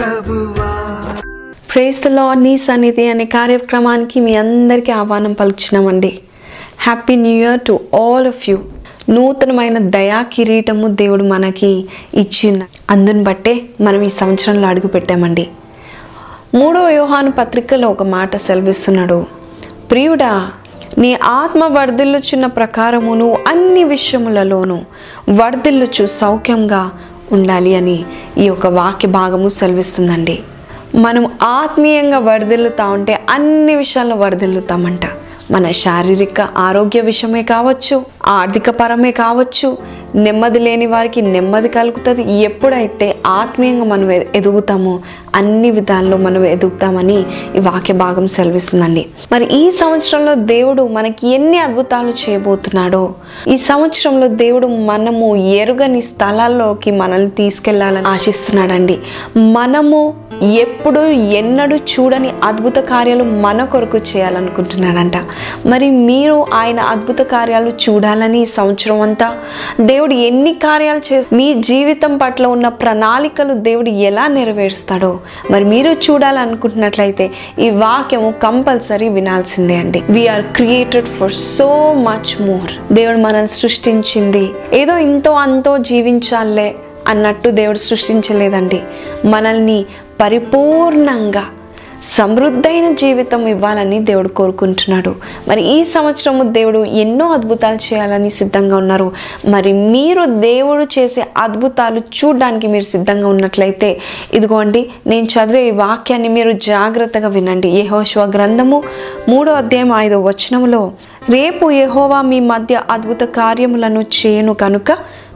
ప్రభువా. Praise the lord నీ సన్నిధి అనే కార్యక్రమానికి మీ అందరికీ ఆహ్వానం పలుకుతున్నామండి happy new year to all of you నూతనమైన దయా కిరీటము దేవుడు మనకి ఇచ్చిన అందుని బట్టే మనం ఈ సంవత్సరంలో అడుగుపెట్టామండి. మూడో వ్యూహాను పత్రికలో ఒక మాట సెలవిస్తున్నాడు. ప్రియుడా నీ ఆత్మ వర్ధిల్లుచున్న ప్రకారమును అన్ని విషయములలోనూ వర్ధిల్లుచు సౌఖ్యంగా ఉండాలి అని ఈ యొక్క వాక్య భాగము సెలవిస్తుందండి. మనం ఆత్మీయంగా వరదిల్లుతా ఉంటే అన్ని విషయాల్లో వరదిల్లుతామంట. మన శారీరక ఆరోగ్య విషయమే కావచ్చు ఆర్థిక పరమే కావచ్చు నెమ్మది లేని వారికి నెమ్మది కలుగుతుంది. ఎప్పుడైతే ఆత్మీయంగా మనం ఎదుగుతామో అన్ని విధాల్లో మనం ఎదుగుతామని ఈ వాక్య భాగం సెలవిస్తుందండి. మరి ఈ సంవత్సరంలో దేవుడు మనకి ఎన్ని అద్భుతాలు చేయబోతున్నాడో ఈ సంవత్సరంలో దేవుడు మనము ఎరుగని స్థలాల్లోకి మనల్ని తీసుకెళ్ళాలని ఆశిస్తున్నాడండి. మనము ఎప్పుడు ఎన్నడూ చూడని అద్భుత కార్యాలు మన కొరకు చేయాలనుకుంటున్నాడంట. మరి మీరు ఆయన అద్భుత కార్యాలు చూడాలని ఈ సంవత్సరం అంతా దేవుడు దేవుడు ఎన్ని కార్యాలు చే మీ జీవితం పట్ల ఉన్న ప్రణాళికలు దేవుడు ఎలా నెరవేరుస్తాడో. మరి మీరు చూడాలనుకుంటున్నట్లయితే ఈ వాక్యము కంపల్సరీ వినాల్సిందే అండి. We are created for so much more దేవుడు మనల్ని సృష్టించింది. ఏదో ఇంతో అంతో జీవించాలే అన్నట్టు దేవుడు సృష్టించలేదండి. మనల్ని పరిపూర్ణంగా సమృద్ధైన జీవితం ఇవ్వాలని దేవుడు కోరుకుంటున్నాడు. మరి ఈ సంవత్సరము దేవుడు ఎన్నో అద్భుతాలు చేయాలని సిద్ధంగా ఉన్నారు. మరి మీరు దేవుడు చేసే అద్భుతాలు చూడడానికి మీరు సిద్ధంగా ఉన్నట్లయితే ఇదిగోండి నేను చదివే ఈ వాక్యాన్ని మీరు జాగ్రత్తగా వినండి. యహోశివ గ్రంథము మూడో అధ్యాయం ఐదో వచనములో రేపు యహోవా మీ మధ్య అద్భుత కార్యములను చేయను కనుక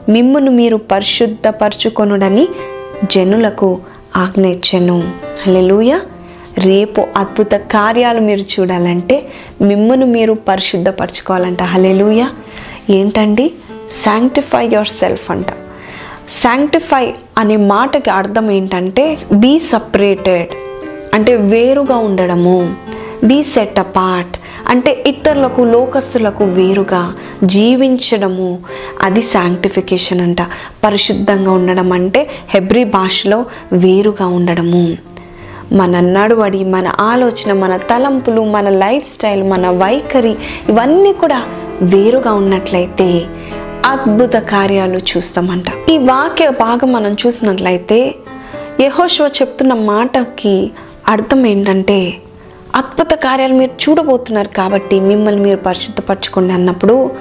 మిమ్మును మీరు పరిశుద్ధపరచుకొనుడని జనులకు ఆజ్ఞించెను హల్లెలూయా. రేపు అద్భుత కార్యాలు మీరు చూడాలంటే మిమ్మల్ని మీరు పరిశుద్ధపరచుకోవాలంట. హలేలుయ ఏంటండి? శాంక్టిఫై యువర్ సెల్ఫ్ అంట. శాంక్టిఫై అనే మాటకి అర్థం ఏంటంటే బీ సపరేటెడ్ అంటే వేరుగా ఉండడము. బీ సెట్ అపార్ట్ అంటే ఇతరులకు లోకస్తులకు వేరుగా జీవించడము. అది శాంక్టిఫికేషన్ అంట. పరిశుద్ధంగా ఉండడం అంటే హెబ్రి భాషలో వేరుగా ఉండడము. మన నడువడి మన ఆలోచన మన తలంపులు మన లైఫ్ స్టైల్ మన వైఖరి ఇవన్నీ కూడా వేరుగా ఉన్నట్లయితే అద్భుత కార్యాలు చూస్తామంట. ఈ వాక్య భాగం మనం చూసినట్లయితే యహోశివ చెప్తున్న మాటకి అర్థం ఏంటంటే అద్భుత కార్యాలు మీరు చూడబోతున్నారు కాబట్టి మిమ్మల్ని మీరు పరిశుద్ధపరచుకోండి అన్నప్పుడు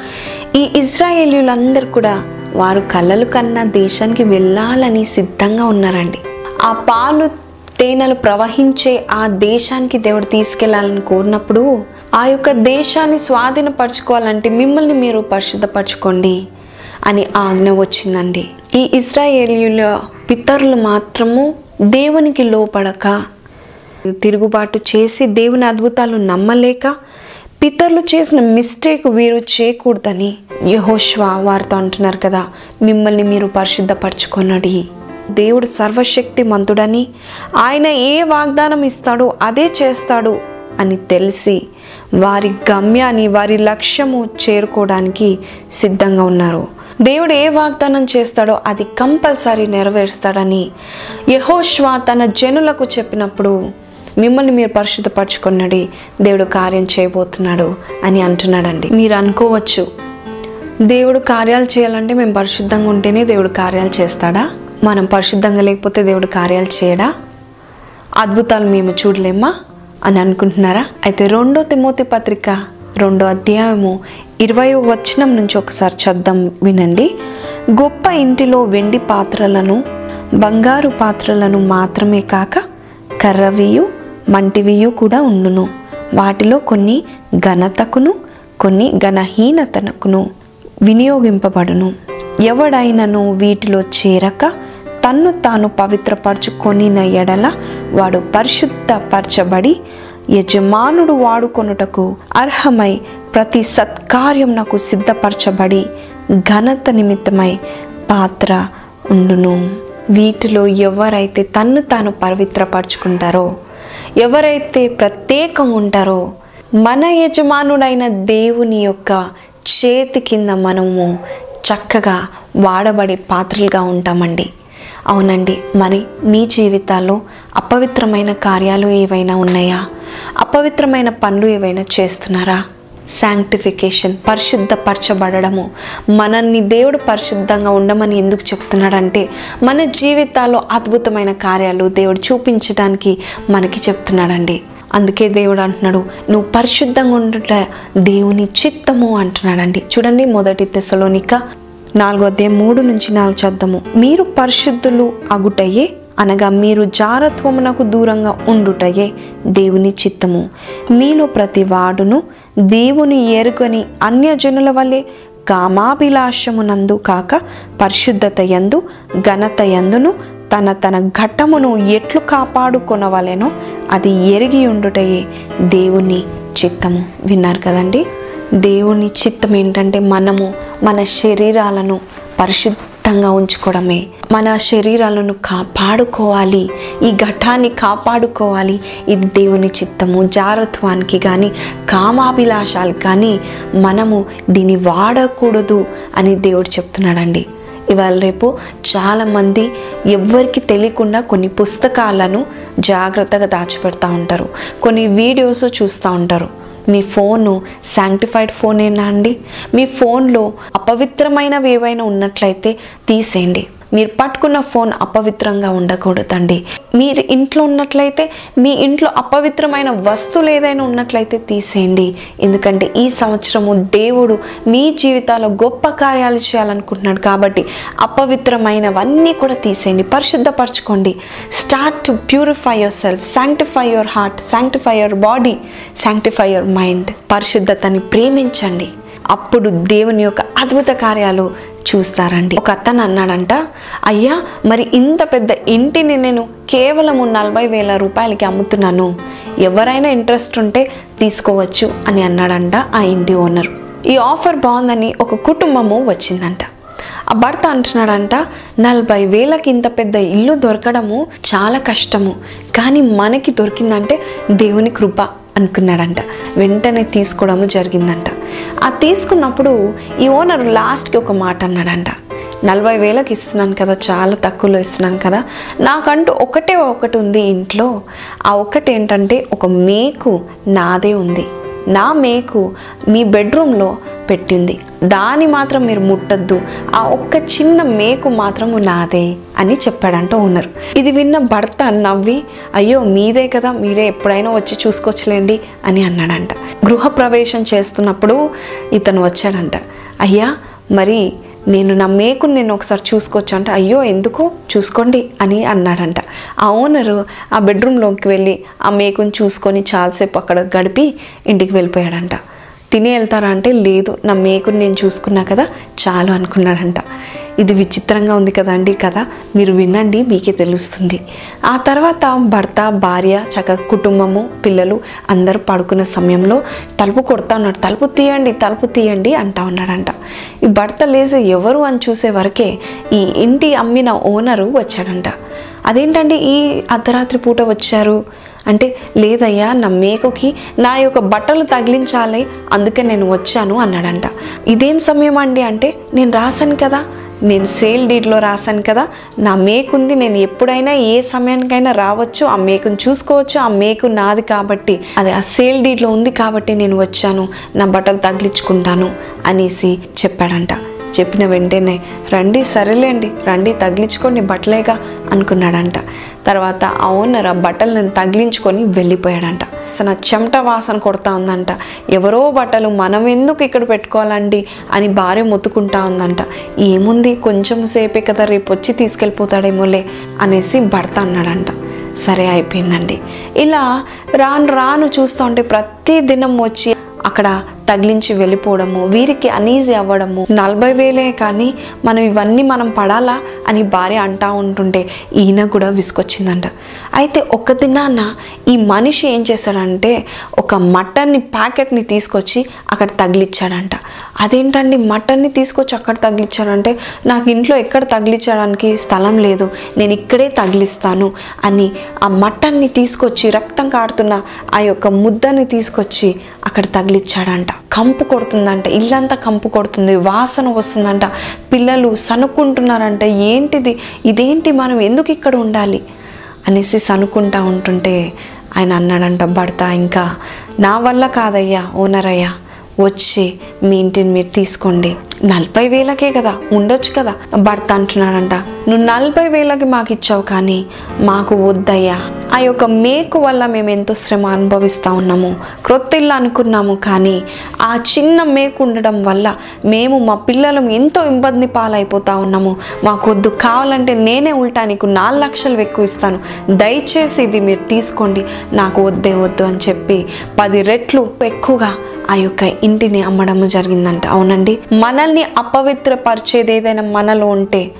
ఈ ఇజ్రాయేలీలందరూ కూడా వారు కళ్ళలు కన్నా దేశానికి వెళ్ళాలని సిద్ధంగా ఉన్నారండి. ఆ పాలు తేనెలు ప్రవహించే ఆ దేశానికి దేవుడు తీసుకెళ్ళాలని కోరినప్పుడు ఆ యొక్క దేశాన్ని స్వాధీనపరచుకోవాలంటే మిమ్మల్ని మీరు పరిశుద్ధపరచుకోండి అని ఆజ్ఞ వచ్చిందండి. ఈ ఇజ్రాయేలీల పితరులు మాత్రము దేవునికి లోపడక తిరుగుబాటు చేసి దేవుని అద్భుతాలు నమ్మలేక పితరులు చేసిన మిస్టేక్ వీరు చేయకూడదని యహోష్వా వారితో అంటున్నారు కదా మిమ్మల్ని మీరు పరిశుద్ధపరచుకొనడి. దేవుడు సర్వశక్తి మంతుడని ఆయన ఏ వాగ్దానం ఇస్తాడో అదే చేస్తాడు అని తెలిసి వారి గమ్యాన్ని వారి లక్ష్యము చేరుకోవడానికి సిద్ధంగా ఉన్నారు. దేవుడు ఏ వాగ్దానం చేస్తాడో అది కంపల్సరీ నెరవేరుస్తాడని యహోష్వా తన జనులకు చెప్పినప్పుడు మిమ్మల్ని మీరు పరిశుద్ధపరచుకున్నది దేవుడు కార్యం చేయబోతున్నాడు అని అంటున్నాడండి. మీరు అనుకోవచ్చు దేవుడు కార్యాలు చేయాలంటే మేము పరిశుద్ధంగా ఉంటేనే దేవుడు కార్యాలు చేస్తాడా? మనం పరిశుద్ధంగా లేకపోతే దేవుడు కార్యాలు చేయడా? అద్భుతాలు మేము చూడలేమా అని అనుకుంటున్నారా? అయితే రెండో తిమోతి పత్రిక రెండో అధ్యాయము ఇరవై వచనం నుంచి ఒకసారి చద్దాం వినండి. గొప్ప ఇంటిలో వెండి పాత్రలను బంగారు పాత్రలను మాత్రమే కాక కర్రవియు మంటివియు కూడా ఉండును. వాటిలో కొన్ని ఘనతకును కొన్ని ఘనహీనతనకును వినియోగింపబడును. ఎవడైనను వీటిలో చేరక తన్ను తాను పవిత్రపరచుకొనిన ఎడల వాడు పరిశుద్ధపరచబడి యజమానుడు వాడుకొనుటకు అర్హమై ప్రతి సత్కార్యమునకు సిద్ధపరచబడి ఘనత నిమిత్తమై పాత్ర ఉండును. వీటిలో ఎవరైతే తన్ను తాను పవిత్రపరచుకుంటారో ఎవరైతే ప్రత్యేకం ఉంటారో మన యజమానుడైన దేవుని యొక్క చేతి కింద మనము చక్కగా వాడబడే పాత్రలుగా ఉంటామండి. అవునండి. మరి మీ జీవితాల్లో అపవిత్రమైన కార్యాలు ఏవైనా ఉన్నాయా? అపవిత్రమైన పనులు ఏవైనా చేస్తున్నారా? శాంక్టిఫికేషన్ పరిశుద్ధపరచబడము మనల్ని దేవుడు పరిశుద్ధంగా ఉండమని ఎందుకు చెప్తున్నాడంటే మన జీవితాల్లో అద్భుతమైన కార్యాలు దేవుడు చూపించడానికి మనకి చెప్తున్నాడండి. అందుకే దేవుడు అంటున్నాడు నువ్వు పరిశుద్ధంగా ఉండుట దేవుని చిత్తము అంటున్నాడండి. చూడండి మొదటి దశలోనిక నాలుగో అధ్యాయం మూడు నుంచి నాలుగు చేద్దాము మీరు పరిశుద్ధులు అగుటయే అనగా మీరు జారత్వమునకు దూరంగా ఉండుటయే దేవుని చిత్తము. మీలో ప్రతి వాడును దేవుని ఏరుకొని అన్యజనుల వలె కామాభిలాషమునందు కాక పరిశుద్ధత యందు ఘనత యందును తన తన ఘట్టమును ఎట్లు కాపాడుకొనవలెనో అది ఎరిగి ఉండుటయే దేవుని చిత్తము. విన్నారు కదండి? దేవుని చిత్తం ఏంటంటే మనము మన శరీరాలను పరిశుద్ధంగా ఉంచుకోవడమే. మన శరీరాలను కాపాడుకోవాలి ఈ ఘట్టాన్ని కాపాడుకోవాలి. ఇది దేవుని చిత్తము. జారత్వానికి కానీ కామాభిలాషాలు కానీ మనము దీన్ని వాడకూడదు అని దేవుడు చెప్తున్నాడండి. ఇవాళ రేపు చాలామంది ఎవ్వరికి తెలియకుండా కొన్ని పుస్తకాలను జాగ్రత్తగా దాచిపెడతా ఉంటారు. కొన్ని వీడియోస్ చూస్తూ ఉంటారు. మీ ఫోను శాంక్టిఫైడ్ ఫోనేనా అండి? మీ ఫోన్లో అపవిత్రమైనవి ఏవైనా ఉన్నట్లయితే తీసేయండి. మీరు పట్టుకున్న ఫోన్ అపవిత్రంగా ఉండకూడదండి. మీరు ఇంట్లో ఉన్నట్లయితే మీ ఇంట్లో అపవిత్రమైన వస్తువులు ఏదైనా ఉన్నట్లయితే తీసేయండి. ఎందుకంటే ఈ సంవత్సరము దేవుడు మీ జీవితాల్లో గొప్ప కార్యాలు చేయాలనుకుంటున్నాడు కాబట్టి అపవిత్రమైనవన్నీ కూడా తీసేయండి. పరిశుద్ధపరచుకోండి. Start to purify yourself sanctify your heart sanctify your body sanctify your mind పరిశుద్ధతని ప్రేమించండి. అప్పుడు దేవుని యొక్క అద్భుత కార్యాలు చూస్తారండి. ఒక అతను అన్నాడంట అయ్యా మరి ఇంత పెద్ద ఇంటిని నేను కేవలము నలభై వేల రూపాయలకి అమ్ముతున్నాను. ఎవరైనా ఇంట్రెస్ట్ ఉంటే తీసుకోవచ్చు అని అన్నాడంట ఆ ఇంటి ఓనర్. ఈ ఆఫర్ బాగుందని ఒక కుటుంబము వచ్చిందంట. ఆ భర్త అంటున్నాడంట నలభై వేలకి ఇంత పెద్ద ఇల్లు దొరకడము చాలా కష్టము. కానీ మనకి దొరికిందంటే దేవుని కృప. అనుకున్నాడంట. వెంటనే తీసుకోవడము జరిగిందంట. ఆ తీసుకున్నప్పుడు ఈ ఓనర్ లాస్ట్కి ఒక మాట అన్నాడంట. నలభై వేలకు ఇస్తున్నాను కదా చాలా తక్కువలో ఇస్తున్నాను కదా నాకంటూ ఒకటే ఒకటి ఉంది ఇంట్లో. ఆ ఒకటి ఏంటంటే ఒక మేకు నాదే ఉంది. నా మేకు మీ బెడ్రూమ్లో పెట్టింది. దాని మాత్రం మీరు ముట్టద్దు. ఆ ఒక్క చిన్న మేకు మాత్రము నాదే అని చెప్పాడంట ఉన్నారు. ఇది విన్న భర్త నవ్వి అయ్యో మీదే కదా మీరే ఎప్పుడైనా వచ్చి చూసుకోవచ్చులేండి అని అన్నాడంట. గృహ ప్రవేశం చేస్తున్నప్పుడు ఇతను వచ్చాడంట. అయ్యా మరి నేను నా మేకుని నేను ఒకసారి చూసుకోవచ్చు అంటే అయ్యో ఎందుకు? చూసుకోండి అని అన్నాడంట. ఆ ఓనరు ఆ బెడ్రూమ్లోకి వెళ్ళి ఆ మేకుని చూసుకొని చాలాసేపు అక్కడ గడిపి ఇంటికి వెళ్ళిపోయాడంట. తిని వెళ్తారా అంటే లేదు నా మేకుని నేను చూసుకున్నా కదా చాలు అనుకున్నాడంట. ఇది విచిత్రంగా ఉంది కదండి కదా? మీరు వినండి మీకే తెలుస్తుంది. ఆ తర్వాత భర్త భార్య చక్క కుటుంబము పిల్లలు అందరూ పడుకున్న సమయంలో తలుపు కొడతా ఉన్నాడు తలుపు తీయండి తలుపు తీయండి అంటా ఉన్నాడంట ఈ భర్త లేచి ఎవరు అని చూసే వరకే ఈ ఇంటి అమ్మిన ఓనరు వచ్చాడంట. అదేంటండి ఈ అర్ధరాత్రి పూట వచ్చారు? అంటే లేదయ్యా నా మేకకి నా యొక్క బట్టలు తగిలించాలి అందుకే నేను వచ్చాను అన్నాడంట. ఇదేం సమయం అండి అంటే నేను రాశాను కదా. నేను సేల్ డీట్లో రాశాను కదా నా మేకుంది నేను ఎప్పుడైనా ఏ సమయానికైనా రావచ్చు ఆ మేకుని చూసుకోవచ్చు ఆ మేకు నాది కాబట్టి అది ఆ సేల్ డీట్లో ఉంది కాబట్టి నేను వచ్చాను నా బట్టలు తగిలించుకుంటాను అనేసి చెప్పాడంట. చెప్పిన వెంటనే రండి సరేలేండి రండి తగిలించుకోండి బట్టలేగా అనుకున్నాడంట. తర్వాత ఆ ఓనర్ ఆ బట్టలను తగిలించుకొని వెళ్ళిపోయాడంట. వాసన చెమట వాసన కొడతా ఉందంట. ఎవరో బట్టలు మనం ఎందుకు ఇక్కడ పెట్టుకోవాలండి అని భార్య మొత్తుకుంటా ఉందంట. ఏముంది కొంచెం సేపే కదా రేపు వచ్చి తీసుకెళ్ళిపోతాడేమోలే అనేసి భర్త అన్నాడంట. సరే అయిపోయిందండి. ఇలా రాను రాను చూస్తూ ఉంటే ప్రతి దినం వచ్చి అక్కడ తగిలించి వెళ్ళిపోవడము వీరికి అనీజీ అవ్వడము. నలభై వేలే కానీ మనం ఇవన్నీ మనం పడాలా అని భార్య అంటా ఉంటుంటే ఈయన కూడా విసుకొచ్చిందంట అయితే ఒక దినాన ఈ మనిషి ఏం చేశాడంటే ఒక మటన్ని ప్యాకెట్ని తీసుకొచ్చి అక్కడ తగిలిచ్చాడంట. అదేంటండి మటన్ని తీసుకొచ్చి అక్కడ తగిలిచ్చాడంటే నాకు ఇంట్లో ఎక్కడ తగిలించడానికి స్థలం లేదు నేను ఇక్కడే తగిలిస్తాను అని ఆ మటన్ని తీసుకొచ్చి రక్తం కాడుతున్న ఆ యొక్క ముద్దని తీసుకొచ్చి అక్కడ తగిలిచ్చాడంట. కంపు కొడుతుందంట ఇల్లంతా కంపు కొడుతుంది వాసన వస్తుందంట. పిల్లలు సనుక్కుంటున్నారంట ఏంటిది? ఇదేంటి మనం ఎందుకు ఇక్కడ ఉండాలి? అనేసి సనుకుంటా ఉంటుంటే ఆయన అన్నాడంట భర్త ఇంకా నా వల్ల కాదయ్యా ఓనర్ అయ్యా వచ్చి మీ ఇంటిని మీరు తీసుకోండి. నలభై వేలకే కదా ఉండొచ్చు కదా? భర్త అంటున్నాడంట నువ్వు నలభై వేలకి మాకు ఇచ్చావు కానీ మాకు వద్దయ్యా. ఆ యొక్క మేకు వల్ల మేము ఎంతో శ్రమ అనుభవిస్తూ ఉన్నాము. క్రొత్త ఇల్లు అనుకున్నాము కానీ ఆ చిన్న మేకు ఉండడం వల్ల మేము మా పిల్లలు ఎంతో ఇబ్బంది పాలైపోతా ఉన్నాము. మాకు వద్దు కావాలంటే నేనే ఉల్టా నీకు నాలుగు లక్షలు ఎక్కువ ఇస్తాను. దయచేసి ఇది మీరు తీసుకోండి. నాకు వద్దే వద్దు అని చెప్పి పది రెట్లు ఎక్కువగా ఆ యొక్క ఇంటిని అమ్మడం జరిగిందంట. అవునండి. మనల్ని అపవిత్రపరిచేది ఏదైనా మనలో ఉంటే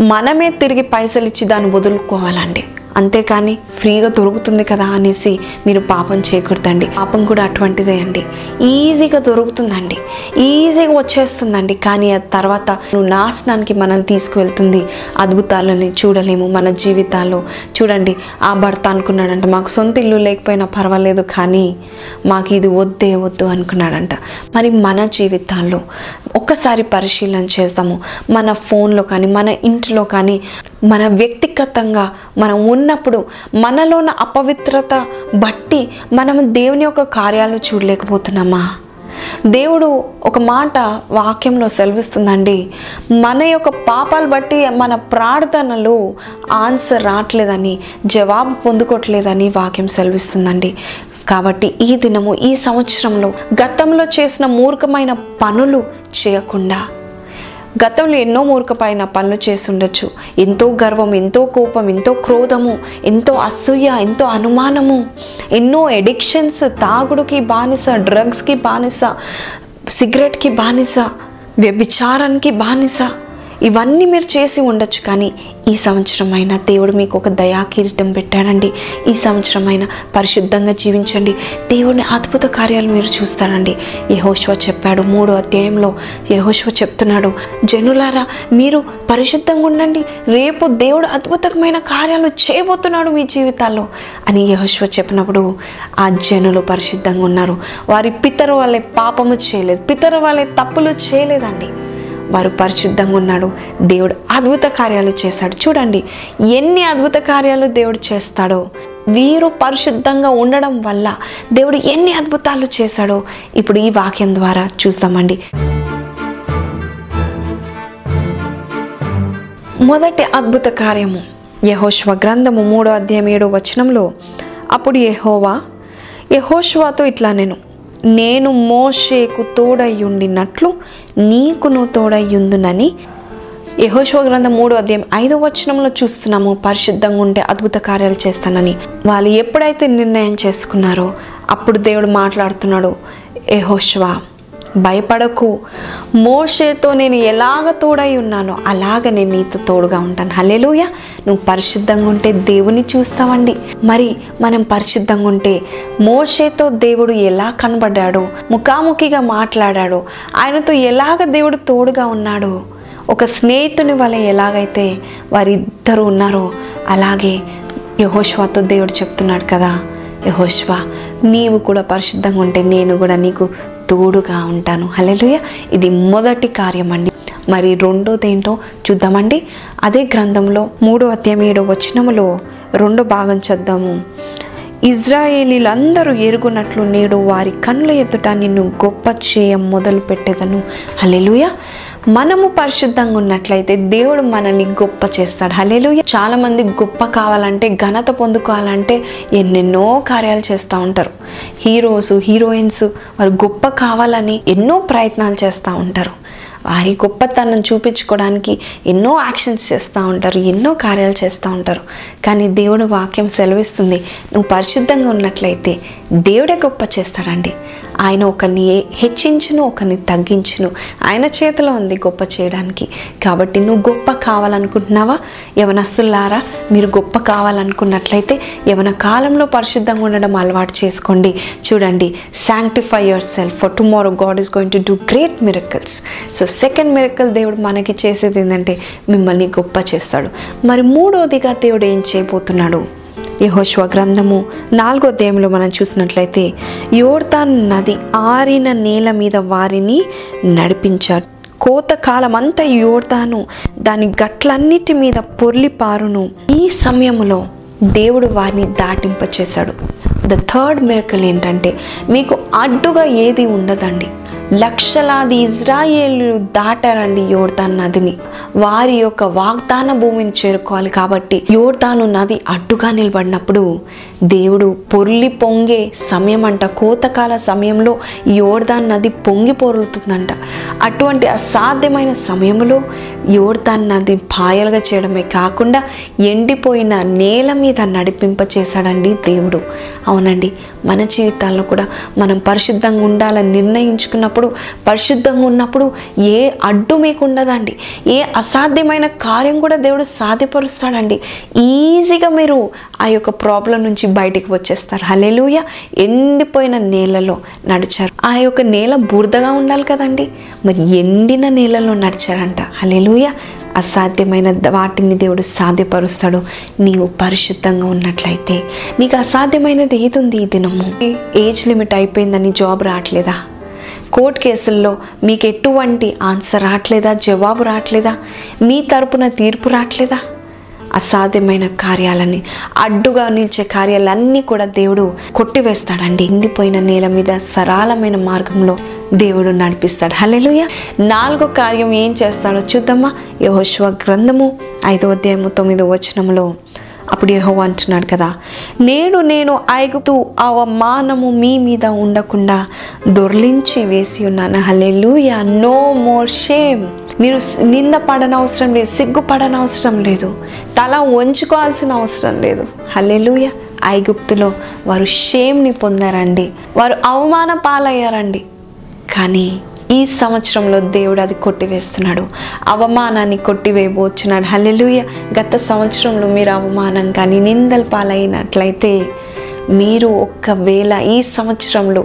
మనమే తిరిగి పైసలు ఇచ్చి దాన్ని వదులుకోవాలండి. అంతేకాని ఫ్రీగా దొరుకుతుంది కదా అనేసి మీరు పాపం చేయకూడదండి పాపం కూడా అటువంటిదే అండి. ఈజీగా దొరుకుతుందండి. ఈజీగా వచ్చేస్తుందండి. కానీ ఆ తర్వాత నువ్వు నాశనానికి మనల్ని తీసుకువెళ్తుంది. అద్భుతాలని చూడలేము మన జీవితాల్లో. చూడండి ఆ భర్త అనుకున్నాడంట మాకు సొంత ఇల్లు లేకపోయినా పర్వాలేదు కానీ మాకు ఇది వద్దే వద్దు అనుకున్నాడంట. మరి మన జీవితాల్లో ఒక్కసారి పరిశీలన చేస్తాము. మన ఫోన్లో కానీ మన ఇంట్లో కానీ మన వ్యక్తిగతంగా మనం ఉన్నప్పుడు మనలోన అపవిత్రత బట్టి మనం దేవుని యొక్క కార్యాలు చూడలేకపోతున్నామా? దేవుడు ఒక మాట వాక్యంలో సెలవిస్తుందండి మన యొక్క పాపాలు బట్టి మన ప్రార్థనలు ఆన్సర్ రావట్లేదని జవాబు పొందుకోవట్లేదని వాక్యం సెలవిస్తుందండి. కాబట్టి ఈ దినము ఈ సంవత్సరంలో గతంలో చేసిన మూర్ఖమైన పనులు చేయకుండా గతంలో ఎన్నో మూర్ఖపైన పనులు చేసి ఎంతో గర్వం ఎంతో కోపం ఎంతో క్రోధము ఎంతో అసూయ ఎంతో అనుమానము ఎన్నో ఎడిక్షన్స్ తాగుడుకి బానిస డ్రగ్స్కి బానిస సిగరెట్కి బానిస వ్యభిచారానికి బానిస. ఇవన్నీ మీరు చేసి ఉండొచ్చు కానీ ఈ సంవత్సరమైనా దేవుడు మీకు ఒక దయా కిరీటం పెట్టాడండి. ఈ సంవత్సరమైనా పరిశుద్ధంగా జీవించండి. దేవుడిని అద్భుత కార్యాలు మీరు చూస్తారండి. యహోశ్వ చెప్పాడు మూడో అధ్యాయంలో యహోశ్వ చెప్తున్నాడు జనులారా మీరు పరిశుద్ధంగా ఉండండి. రేపు దేవుడు అద్భుతమైన కార్యాలు చేయబోతున్నాడు మీ జీవితాల్లో అని యహోశ్వ చెప్పినప్పుడు ఆ జనులు పరిశుద్ధంగా ఉన్నారు. వారి పితరు వాళ్ళే పాపము చేయలేదు. పితరు వాళ్ళే తప్పులు చేయలేదండి. వారు పరిశుద్ధంగా ఉన్నాడు. దేవుడు అద్భుత కార్యాలు చేశాడు. చూడండి ఎన్ని అద్భుత కార్యాలు దేవుడు చేస్తాడో. వీరు పరిశుద్ధంగా ఉండడం వల్ల దేవుడు ఎన్ని అద్భుతాలు చేశాడో ఇప్పుడు ఈ వాక్యం ద్వారా చూస్తామండి. మొదటి అద్భుత కార్యము యహోశ్వ గ్రంథము మూడో అధ్యాయం ఏడో వచనంలో అప్పుడు యహోవా యహోష్వాతో ఇట్లా నేను నేను మోషేకు తోడయ్యుండినట్లు నీకును తోడయ్యుందునని యహోశివ గ్రంథం మూడో అధ్యాయం ఐదో వచనంలో చూస్తున్నాము. పరిశుద్ధంగా ఉంటే అద్భుత కార్యాలు చేస్తానని. వాళ్ళు ఎప్పుడైతే నిర్ణయం చేసుకున్నారో అప్పుడు దేవుడు మాట్లాడుతున్నాడు యహోశివ భయపడకు. మోషేతో నేను ఎలాగ తోడై ఉన్నానో అలాగ నేను నీతో తోడుగా ఉంటాను. హల్లెలూయ. నువ్వు పరిశుద్ధంగా ఉంటే దేవుని చూస్తావండి. మరి మనం పరిశుద్ధంగా ఉంటే మోషేతో దేవుడు ఎలా కనబడ్డాడో ముఖాముఖిగా మాట్లాడాడో ఆయనతో ఎలాగ దేవుడు తోడుగా ఉన్నాడో ఒక స్నేహితుని వల్ల ఎలాగైతే వారిద్దరు ఉన్నారో అలాగే యహోష్వాతో దేవుడు చెప్తున్నాడు కదా యహోష్వా నీవు కూడా పరిశుద్ధంగా ఉంటే నేను కూడా నీకు తోడుగా ఉంటాను. హలెలుయ ఇది మొదటి కార్యం అండి మరి రెండోది ఏంటో చూద్దామండి. అదే గ్రంథంలో మూడో అధ్యాయం ఏడో వచనములో రెండో భాగం చూద్దాము. ఇజ్రాయేలీలందరూ ఎరుగునట్లు నేడు వారి కన్నుల ఎదుట నిన్ను గొప్ప చేయం మొదలు పెట్టేదను హల్లెలూయ. మనము పరిశుద్ధంగా ఉన్నట్లయితే దేవుడు మనల్ని గొప్ప చేస్తాడు. హలేలు చాలా మంది గొప్ప కావాలంటే ఘనత పొందుకోవాలంటే ఎన్నెన్నో కార్యాలు చేస్తూ ఉంటారు. హీరోస్ హీరోయిన్స్ వారు గొప్ప కావాలని ఎన్నో ప్రయత్నాలు చేస్తూ ఉంటారు. వారి గొప్పతనం చూపించుకోవడానికి ఎన్నో యాక్షన్స్ చేస్తూ ఉంటారు ఎన్నో కార్యాలు చేస్తూ ఉంటారు. కానీ దేవుడు వాక్యం సెలవిస్తుంది నువ్వు పరిశుద్ధంగా ఉన్నట్లయితే దేవుడే గొప్ప చేస్తాడండి. ఆయన ఒకరిని హెచ్చించును ఒకరిని తగ్గించును. ఆయన చేతిలో ఉంది గొప్ప చేయడానికి. కాబట్టి నువ్వు గొప్ప కావాలనుకుంటున్నావా? యవనస్తులారా మీరు గొప్ప కావాలనుకున్నట్లయితే యవన కాలంలో పరిశుద్ధంగా ఉండడం అలవాటు చేసుకోండి. చూడండి sanctify yourself for tomorrow God is going to do great miracles so second miracle దేవుడు మనకి చేసేది ఏంటంటే మిమ్మల్ని గొప్ప చేస్తాడు. మరి మూడోదిగా దేవుడు ఏం చేయబోతున్నాడు? యహోశ్వ గ్రంథము నాలుగో దేములో మనం చూసినట్లయితే యోర్దాన్ నది ఆరిన నేల మీద వారిని నడిపించాడు కోతకాలం అంతా యోర్దాను దాని గట్లన్నిటి మీద పొర్లిపారును ఈ సమయంలో దేవుడు వారిని దాటింపచేశాడు. ద థర్డ్ మిరకల్ ఏంటంటే మీకు అడ్డుగా ఏది ఉండదండి. లక్షలాది ఇజ్రాయేలు దాటారండి యోర్దాన్ నదిని. వారి యొక్క వాగ్దాన భూమిని చేరుకోవాలి కాబట్టి యోర్దాను నది అడ్డుగా నిలబడినప్పుడు దేవుడు పొర్లి పొంగే సమయం అంట కోతకాల సమయంలో యోర్దాన్ నది పొంగి పొరులుతుందంట. అటువంటి అసాధ్యమైన సమయంలో యోర్దాన్ నది పాయలుగా చేయడమే కాకుండా ఎండిపోయిన నేల మీద నడిపింప చేశాడండి దేవుడు. అవునండి. మన జీవితాల్లో కూడా మనం పరిశుద్ధంగా ఉండాలని నిర్ణయించుకున్నప్పుడు పరిశుద్ధంగా ఉన్నప్పుడు ఏ అడ్డు మీకు ఉండదండి. ఏ అసాధ్యమైన కార్యం కూడా దేవుడు సాధ్యపరుస్తాడండి. ఈజీగా మీరు ఆ యొక్క ప్రాబ్లం నుంచి బయటికి వచ్చేస్తారు. హలెలుయ ఎండిపోయిన నేలలో నడిచారు. ఆ యొక్క నేల బురదగా ఉండాలి కదండి. మరి ఎండిన నేలలో నడిచారంట. హలెలుయ అసాధ్యమైన వాటిని దేవుడు సాధ్యపరుస్తాడు. నీవు పరిశుద్ధంగా ఉన్నట్లయితే నీకు అసాధ్యమైనది ఏది ఉంది ఈ దినము? ఏజ్ లిమిట్ అయిపోయిందని జాబ్ రావట్లేదా? కోర్టు కేసుల్లో మీకు ఎటువంటి ఆన్సర్ రావట్లేదా? జవాబు రావట్లేదా? మీ తరపున తీర్పు రావట్లేదా? అసాధ్యమైన కార్యాలని అడ్డుగా నిలిచే కార్యాలన్నీ కూడా దేవుడు కొట్టివేస్తాడండి. ఎండిపోయిన నేల మీద సరళమైన మార్గంలో దేవుడు నడిపిస్తాడు. హలెలుయ నాలుగో కార్యం ఏం చేస్తాడో చూద్దామా? యహోశ్వ గ్రంథము ఐదో అధ్యాయము తొమ్మిదో వచనంలో అప్పుడు యహో అంటున్నాడు కదా నేడు నేను ఐగుతూ అవమానము మీ మీద ఉండకుండా దొర్లించి వేసి ఉన్నాను. హల్లెలూయ. నో మోర్ షేమ్ మీరు నింద పడనవసరం లేదు సిగ్గుపడనవసరం లేదు తల వంచుకోవాల్సిన అవసరం లేదు. హల్లెలూయ. ఐగుప్తులో వారు షేమ్ని పొందారండి వారు అవమాన పాలయ్యారండి. కానీ ఈ సంవత్సరంలో దేవుడు అది కొట్టివేస్తున్నాడు. అవమానాన్ని కొట్టివేయబోచున్నాడు. హల్లెలూయ. గత సంవత్సరంలో మీరు అవమానం కానీ నిందల పాలైనట్లయితే మీరు ఒక్కవేళ ఈ సంవత్సరంలో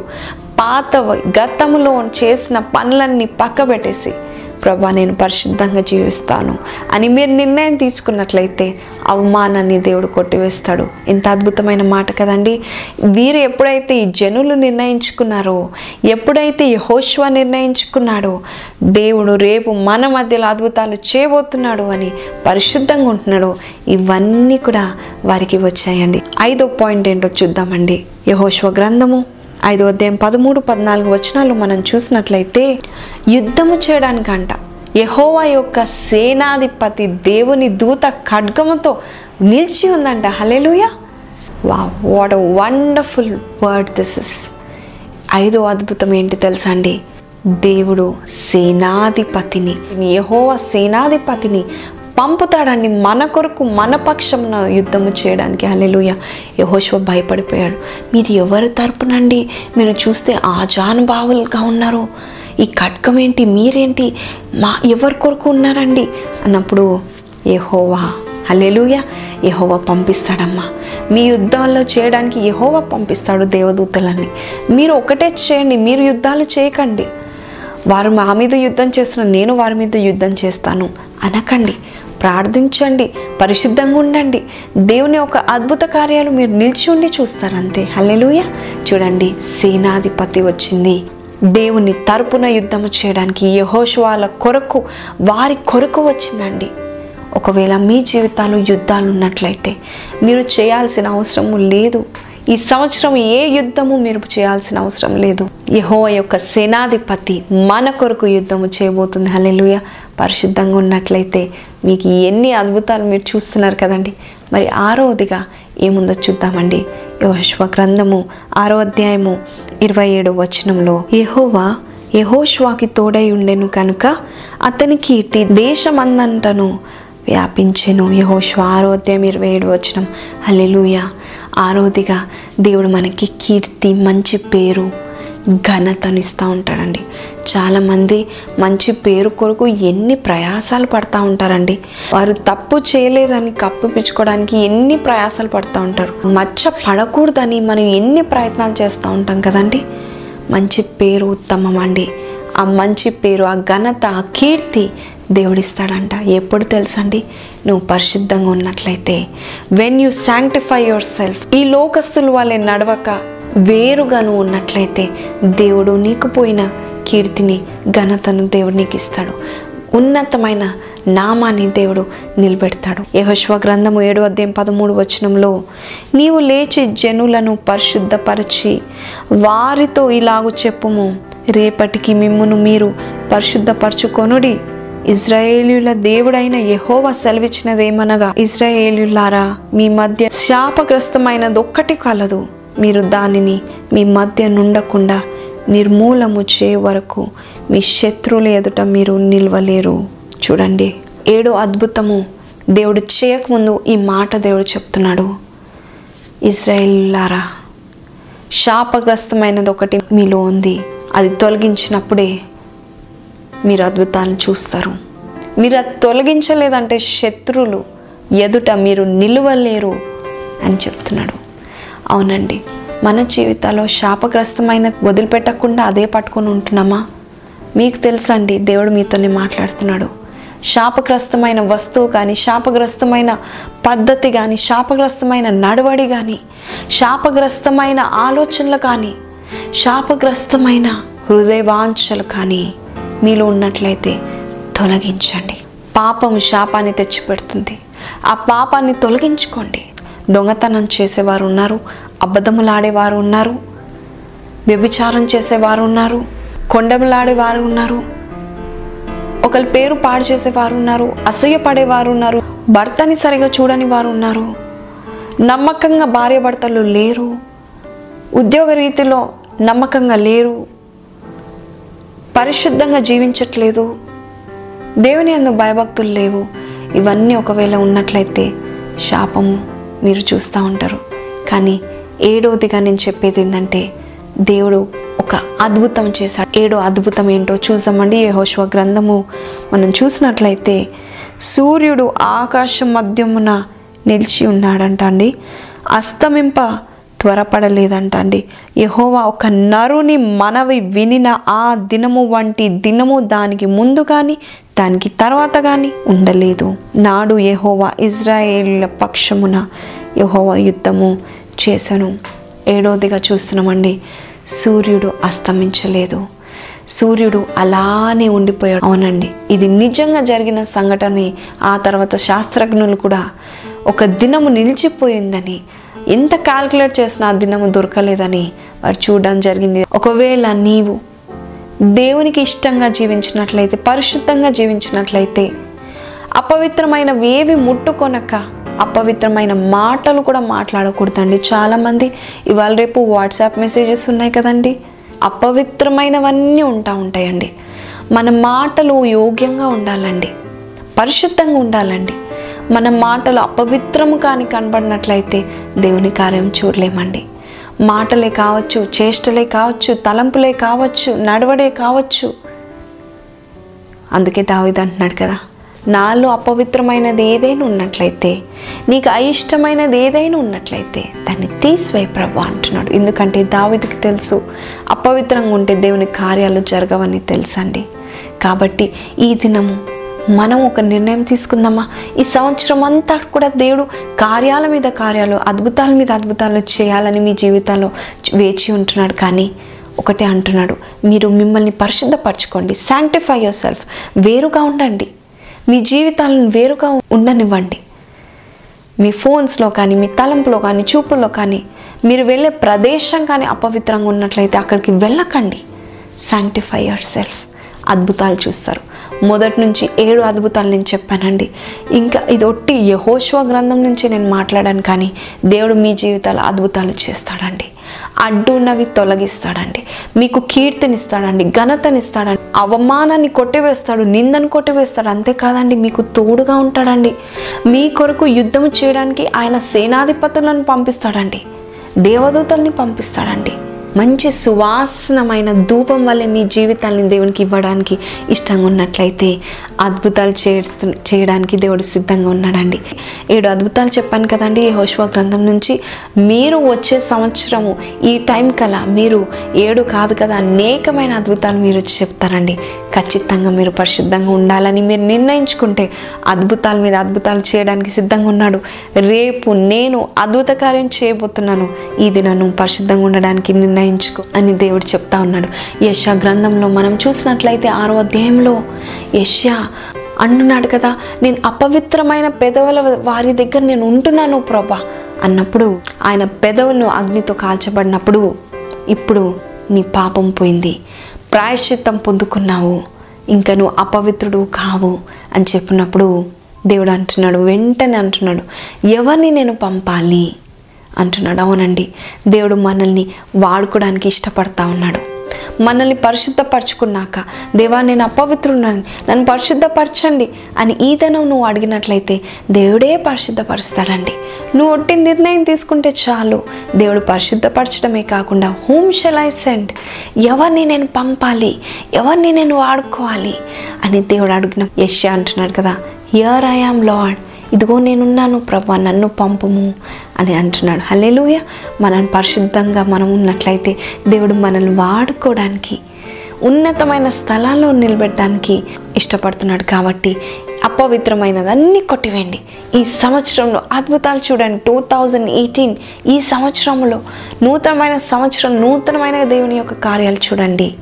పాత గతంలో చేసిన పనులన్నీ పక్కబెట్టేసి ప్రభా నేను పరిశుద్ధంగా జీవిస్తాను అని మీరు నిర్ణయం తీసుకున్నట్లయితే అవమానాన్ని దేవుడు కొట్టివేస్తాడు. ఎంత అద్భుతమైన మాట కదండి. వీరు ఎప్పుడైతే ఈ జనులు నిర్ణయించుకున్నారో ఎప్పుడైతే ఈ నిర్ణయించుకున్నాడో దేవుడు రేపు మన మధ్యలో అద్భుతాలు చేయబోతున్నాడు అని పరిశుద్ధంగా ఉంటున్నాడు ఇవన్నీ కూడా వారికి వచ్చాయండి. ఐదో పాయింట్ ఏంటో చూద్దామండి. యహోష్వ గ్రంథము ఐదో అధ్యాయం పదమూడు పద్నాలుగు వచనాలు మనం చూసినట్లయితే యుద్ధము చేయడానికంట. యహోవా యొక్క సేనాధిపతి దేవుని దూత ఖడ్గముతో నిలిచి ఉందంట. Hallelujah wha what a wonderful word this is ఐదో అద్భుతం ఏంటి తెలుసా అండి దేవుడు సేనాధిపతిని యహోవ సేనాధిపతిని పంపుతాడండి మన కొరకు మన పక్షంన యుద్ధము చేయడానికి. హల్లెలూయ. యహోశివ భయపడిపోయాడు. మీరు ఎవరి తరపునండి? మీరు చూస్తే ఆజానుభావులుగా ఉన్నారు. ఈ ఖడ్గం ఏంటి? మీరేంటి? మా ఎవరి కొరకు ఉన్నారండి? అన్నప్పుడు యహోవా హల్లెలూయ యహోవా పంపిస్తాడమ్మా. మీ యుద్ధాల్లో చేయడానికి యహోవా పంపిస్తాడు దేవదూతలని మీరు ఒకటే చేయండి మీరు యుద్ధాలు చేయకండి. వారు మా మీద యుద్ధం చేస్తున్న నేను వారి మీద యుద్ధం చేస్తాను. అనకండి. ప్రార్థించండి పరిశుద్ధంగా ఉండండి. దేవుని ఒక అద్భుత కార్యాలు మీరు నిలిచి ఉండి చూస్తారంతే. హల్లెలూయ. చూడండి సేనాధిపతి వచ్చింది. దేవుని తరపున యుద్ధము చేయడానికి యహోషువాల కొరకు వారి కొరకు వచ్చిందండి. ఒకవేళ మీ జీవితాలు యుద్ధాలు ఉన్నట్లయితే మీరు చేయాల్సిన అవసరము లేదు. ఈ సంవత్సరం ఏ యుద్ధము మీరు చేయాల్సిన అవసరం లేదు. యహో యొక్క సేనాధిపతి మన కొరకు యుద్ధము చేయబోతుంది. హలెలుయ పరిశుద్ధంగా ఉన్నట్లయితే మీకు ఎన్ని అద్భుతాలు మీరు చూస్తున్నారు కదండి. మరి ఆరోదిగా ఏముందో చూద్దామండి. యహోష్వ గ్రంథము ఆరో అధ్యాయము ఇరవై ఏడు వచనంలో యహోవా యహోష్వాకి తోడై ఉండెను కనుక అతని కీర్తి దేశమందంటను వ్యాపించెను. యహోషు ఆరోధ్యం ఇరవై ఏడు వచనం. హల్లెలూయ. ఆరోధిగా దేవుడు మనకి కీర్తి మంచి పేరు ఘనతను ఇస్తూ ఉంటాడండి. చాలామంది మంచి పేరు కొరకు ఎన్ని ప్రయాసాలు పడతా ఉంటారండి. వారు తప్పు చేయలేదని కప్పిపించుకోవడానికి ఎన్ని ప్రయాసాలు పడుతూ ఉంటారు. మచ్చ పడకూడదని మనం ఎన్ని ప్రయత్నాలు చేస్తూ ఉంటాం కదండి. మంచి పేరు ఉత్తమం అండి. ఆ మంచి పేరు ఆ ఘనత ఆ కీర్తి దేవుడిస్తాడంట. ఎప్పుడు తెలుసండి? నువ్వు పరిశుద్ధంగా ఉన్నట్లయితే. When you sanctify yourself ఈ లోకస్తులు వాళ్ళే నడవక వేరుగా నువ్వు ఉన్నట్లయితే దేవుడు నీకు పోయిన కీర్తిని ఘనతను దేవుడు నీకు ఇస్తాడు. ఉన్నతమైన నామాన్ని దేవుడు నిలబెడతాడు. యహోశ్వ గ్రంథము ఏడు అధ్యాయం పదమూడు వచనంలో నీవు లేచి జనులను పరిశుద్ధపరిచి వారితో ఇలాగు చెప్పుము. రేపటికి మిమ్మును మీరు పరిశుద్ధపరచుకొనుడి. ఇజ్రాయేలుల దేవుడైన యెహోవా సెలవిచ్చినదేమనగా ఇజ్రాయేలులారా మీ మధ్య శాపగ్రస్తమైనది ఒక్కటి కలదు. మీరు దానిని మీ మధ్య నుండకుండా నిర్మూలము చే వరకు మీ శత్రువుల ఎదుట మీరు నిల్వలేరు. చూడండి ఏడో అద్భుతము. దేవుడు చేయకముందు ఈ మాట దేవుడు చెప్తున్నాడు. ఇజ్రాయేలులారా శాపగ్రస్తమైనది ఒకటి మీలో ఉంది. అది తొలగించినప్పుడే మీరు అద్భుతాలను చూస్తారు. మీరు అది తొలగించలేదంటే శత్రువులు ఎదుట మీరు నిలువలేరు అని చెప్తున్నాడు. అవునండి మన జీవితాల్లో శాపగ్రస్తమైన వదిలిపెట్టకుండా అదే పట్టుకొని ఉంటున్నామా? మీకు తెలుసండి దేవుడు మీతోనే మాట్లాడుతున్నాడు. శాపగ్రస్తమైన వస్తువు కానీ శాపగ్రస్తమైన పద్ధతి కానీ శాపగ్రస్తమైన నడవడి కానీ శాపగ్రస్తమైన ఆలోచనలు కానీ శాపగ్రస్తమైన హృదయవాంఛలు కానీ మీలో ఉన్నట్లయితే తొలగించండి. పాపం శాపాన్ని తెచ్చిపెడుతుంది. ఆ పాపాన్ని తొలగించుకోండి. దొంగతనం చేసేవారు ఉన్నారు అబద్ధములాడేవారు ఉన్నారు వ్యభిచారం చేసేవారు ఉన్నారు కొండములాడేవారు ఉన్నారు ఒకరి పేరు పాడు చేసేవారు ఉన్నారు అసూయపడేవారు ఉన్నారు భర్తని సరిగా చూడని వారు ఉన్నారు నమ్మకంగా భార్య భర్తలు లేరు ఉద్యోగ రీతిలో నమ్మకంగా లేరు పరిశుద్ధంగా జీవించట్లేదు. దేవుని అందు భయభక్తులు లేవు. ఇవన్నీ ఒకవేళ ఉన్నట్లయితే శాపము మీరు చూస్తూ ఉంటారు. కానీ ఏడవదిగా నేను చెప్పేది ఏంటంటే దేవుడు ఒక అద్భుతం చేశాడు. ఏడో అద్భుతం ఏంటో చూద్దామండి. యెహోషువ గ్రంథము మనం చూసినట్లయితే సూర్యుడు ఆకాశం మధ్యమున నిలిచి ఉన్నాడంట అండి అస్తమింప త్వరపడలేదంట అండి యహోవా ఒక నరుని మనవి వినిన ఆ దినము వంటి దినము దానికి ముందు కానీ దానికి తర్వాత కానీ ఉండలేదు. నాడు యహోవా ఇజ్రాయేలీల పక్షమున యహోవా యుద్ధము చేశాను ఏడోదిగా చూస్తున్నామండి. సూర్యుడు అస్తమించలేదు. సూర్యుడు అలానే ఉండిపోయాడు. అవునండి. ఇది నిజంగా జరిగిన సంఘటన. ఆ తర్వాత శాస్త్రజ్ఞులు కూడా ఒక దినము నిలిచిపోయిందని ఎంత క్యాల్కులేట్ చేసినా ఆ దినము దొరకలేదని వారు చూడడం జరిగింది. ఒకవేళ నీవు దేవునికి ఇష్టంగా జీవించినట్లయితే పరిశుద్ధంగా జీవించినట్లయితే అపవిత్రమైనవి ఏవి ముట్టుకొనక అపవిత్రమైన మాటలు కూడా మాట్లాడకూడదండి. చాలామంది ఇవాళ రేపు వాట్సాప్ మెసేజెస్ ఉన్నాయి కదండి. అపవిత్రమైనవన్నీ ఉంటా ఉంటాయండి. మన మాటలు యోగ్యంగా ఉండాలండి. పరిశుద్ధంగా ఉండాలండి. మన మాటలు అపవిత్రము కాని కనబడినట్లయితే దేవుని కార్యం చూడలేమండి. మాటలే కావచ్చు చేష్టలే కావచ్చు తలంపులే కావచ్చు నడవడే కావచ్చు. అందుకే దావిది అంటున్నాడు కదా నాలో అపవిత్రమైనది ఏదైనా ఉన్నట్లయితే నీకు అయిష్టమైనది ఏదైనా ఉన్నట్లయితే దాన్ని తీసివేయి ప్రభు అంటున్నాడు. ఎందుకంటే దావిదికి తెలుసు అపవిత్రంగా ఉంటే దేవుని కార్యాలు జరగవని తెలుసండి. కాబట్టి ఈ దినము మనం ఒక నిర్ణయం తీసుకుందామా? ఈ సంవత్సరం అంతా కూడా దేవుడు కార్యాల మీద కార్యాలు అద్భుతాల మీద అద్భుతాలు చేయాలని మీ జీవితంలో వేచి ఉంటున్నాడు కానీ ఒకటే అంటున్నాడు మీరు మిమ్మల్ని పరిశుద్ధపరచుకోండి శాంక్టిఫై యువర్ సెల్ఫ్ వేరుగా ఉండండి. మీ జీవితాలను వేరుగా ఉండనివ్వండి. మీ ఫోన్స్లో కానీ మీ తలంపులో కానీ చూపుల్లో కానీ మీరు వెళ్ళే ప్రదేశం కానీ అపవిత్రంగా ఉన్నట్లయితే అక్కడికి వెళ్ళకండి. శాంక్టిఫై యువర్ సెల్ఫ్ అద్భుతాలు చూస్తారు. మొదటి నుంచి ఏడు అద్భుతాలు నేను చెప్పానండి. ఇంకా ఇది ఒట్టి యహోశ్వ గ్రంథం నుంచి నేను మాట్లాడాను కానీ దేవుడు మీ జీవితాలు అద్భుతాలు చేస్తాడండి. అడ్డున్నవి తొలగిస్తాడండి. మీకు కీర్తినిస్తాడండి ఘనతనిస్తాడండి అవమానాన్ని కొట్టివేస్తాడు నిందను కొట్టివేస్తాడు అంతేకాదండి మీకు తోడుగా ఉంటాడండి. మీ కొరకు యుద్ధం చేయడానికి ఆయన సేనాధిపతులను పంపిస్తాడండి. దేవదూతల్ని పంపిస్తాడండి. మంచి సువాసనమైన ధూపం వల్లే మీ జీవితాన్ని దేవునికి ఇవ్వడానికి ఇష్టంగా ఉన్నట్లయితే అద్భుతాలు చేస్తు చేయడానికి దేవుడు సిద్ధంగా ఉన్నాడండి. ఏడు అద్భుతాలు చెప్పాను కదండి ఈ హోష్వా గ్రంథం నుంచి. మీరు వచ్చే సంవత్సరము ఈ టైం కల మీరు ఏడు కాదు కదా అనేకమైన అద్భుతాలు మీరు చెప్తారండి. ఖచ్చితంగా మీరు పరిశుద్ధంగా ఉండాలని మీరు నిర్ణయించుకుంటే అద్భుతాల మీద అద్భుతాలు చేయడానికి సిద్ధంగా ఉన్నాడు. రేపు నేను అద్భుత కార్యం చేయబోతున్నాను. ఈ దినను పరిశుద్ధంగా ఉండడానికి నిర్ణయం నిర్ణయించుకో అని దేవుడు చెప్తా ఉన్నాడు. యశా గ్రంథంలో మనం చూసినట్లయితే ఆరో అధ్యాయంలో యశా అంటున్నాడు కదా నేను అపవిత్రమైన పెదవుల వారి దగ్గర నేను ఉంటున్నాను ప్రభా అన్నప్పుడు ఆయన పెదవులను అగ్నితో కాల్చబడినప్పుడు ఇప్పుడు నీ పాపం పోయింది. ప్రాయశ్చిత్తం పొందుకున్నావు. ఇంకా నువ్వు అపవిత్రుడు కావు అని చెప్పినప్పుడు దేవుడు అంటున్నాడు వెంటనే అంటున్నాడు ఎవరిని నేను పంపాలి? అంటున్నాడు. అవునండి దేవుడు మనల్ని వాడుకోవడానికి ఇష్టపడతా ఉన్నాడు. మనల్ని పరిశుద్ధపరచుకున్నాక దేవా నేను అపవిత్రున్నాను నన్ను పరిశుద్ధపరచండి అని ఈతనం నువ్వు అడిగినట్లయితే దేవుడే పరిశుద్ధపరుస్తాడండి. నువ్వు ఒట్టి నిర్ణయం తీసుకుంటే చాలు. దేవుడు పరిశుద్ధపరచడమే కాకుండా హోమ్ షెల్ ఐ సెండ్? ఎవరిని నేను పంపాలి? ఎవరిని నేను వాడుకోవాలి? అని దేవుడు అడిగిన యశ అంటున్నాడు కదా హియర్ ఐ ఆమ్ లాడ్ ఇదిగో నేనున్నాను ప్రభు నన్ను పంపము అని అంటున్నాడు. హల్లెలూయ. మనం పరిశుద్ధంగా మనం ఉన్నట్లయితే దేవుడు మనల్ని వాడుకోవడానికి ఉన్నతమైన స్థలాల్లో నిలబెట్టడానికి ఇష్టపడుతున్నాడు కాబట్టి అపవిత్రమైనదన్నీ కొట్టివేయండి. ఈ సంవత్సరంలో అద్భుతాలు చూడండి. టూ థౌజండ్ ఎయిటీన్ ఈ సంవత్సరంలో నూతనమైన సంవత్సరం నూతనమైన దేవుని యొక్క కార్యాలు చూడండి.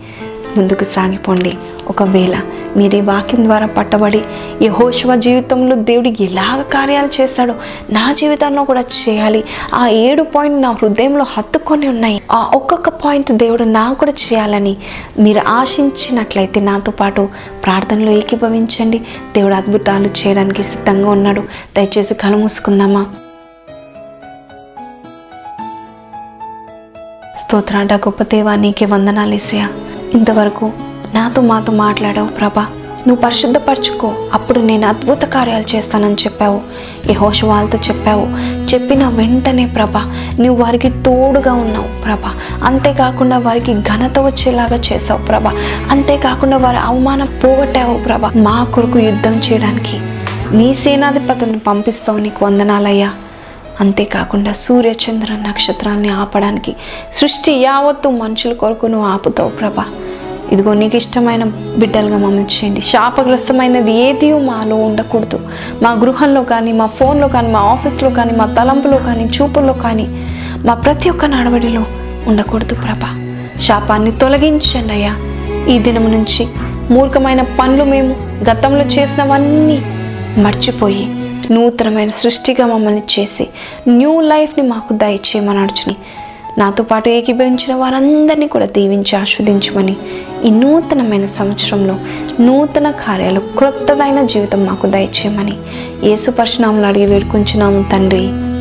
ముందుకు సాగిపోండి. ఒకవేళ మీరు ఈ వాక్యం ద్వారా పట్టబడి ఈ హోషవ జీవితంలో దేవుడు ఎలాగ కార్యాలు చేస్తాడో నా జీవితంలో కూడా చేయాలి. ఆ ఏడు పాయింట్ నా హృదయంలో హత్తుకొని ఉన్నాయి. ఆ ఒక్కొక్క పాయింట్ దేవుడు నాకు కూడా చేయాలని మీరు ఆశించినట్లయితే నాతో పాటు ప్రార్థనలో ఏకీభవించండి. దేవుడు అద్భుతాలు చేయడానికి సిద్ధంగా ఉన్నాడు. దయచేసి కలు మూసుకుందామా? స్తోత్రాంట గొప్ప దేవా నీకే వందనాలు ఇసయా ఇంతవరకు నాతో మాతో మాట్లాడావు ప్రభా. నువ్వు పరిశుద్ధపరచుకో. అప్పుడు నేను అద్భుత కార్యాలు చేస్తానని చెప్పావు. ఈ వాళ్ళతో చెప్పావు. చెప్పిన వెంటనే ప్రభ నువ్వు వారికి తోడుగా ఉన్నావు ప్రభ. అంతేకాకుండా వారికి ఘనత వచ్చేలాగా చేసావు ప్రభ. అంతేకాకుండా వారి అవమానం పోగొట్టావు ప్రభ. మా కొరకు యుద్ధం చేయడానికి నీ సేనాధిపతిని పంపిస్తావు నీకు వందనాలయ్యా. అంతేకాకుండా సూర్యచంద్ర నక్షత్రాల్ని ఆపడానికి సృష్టి యావత్తు మనుషుల కొరకు నువ్వు ఆపుతావు ప్రభా. ఇదిగో నీకు ఇష్టమైన బిడ్డలుగా మమ్మల్ని చేయండి. శాపగ్రస్తమైనది ఏది మాలో ఉండకూడదు. మా గృహంలో కానీ మా ఫోన్లో కానీ మా ఆఫీస్లో కానీ మా తలంపులో కానీ చూపుల్లో కానీ మా ప్రతి ఒక్క నడవడిలో ఉండకూడదు ప్రభా. శాపాన్ని తొలగించండి అయ్యా. ఈ దినం నుంచి మూర్ఖమైన పనులు మేము గతంలో చేసినవన్నీ మర్చిపోయి నూతనమైన సృష్టిగా మమ్మల్ని చేసి న్యూ లైఫ్ని మాకు దయచేయమని అడుచుని నాతో పాటు ఏకీభవించిన వారందరినీ కూడా దీవించి ఆస్వాదించమని ఈ నూతనమైన సంవత్సరంలో నూతన కార్యాలు క్రొత్తదైన జీవితం మాకు దయచేయమని. యేసు పరిశునాములు అడిగి వేడుకుంటున్నాము తండ్రి.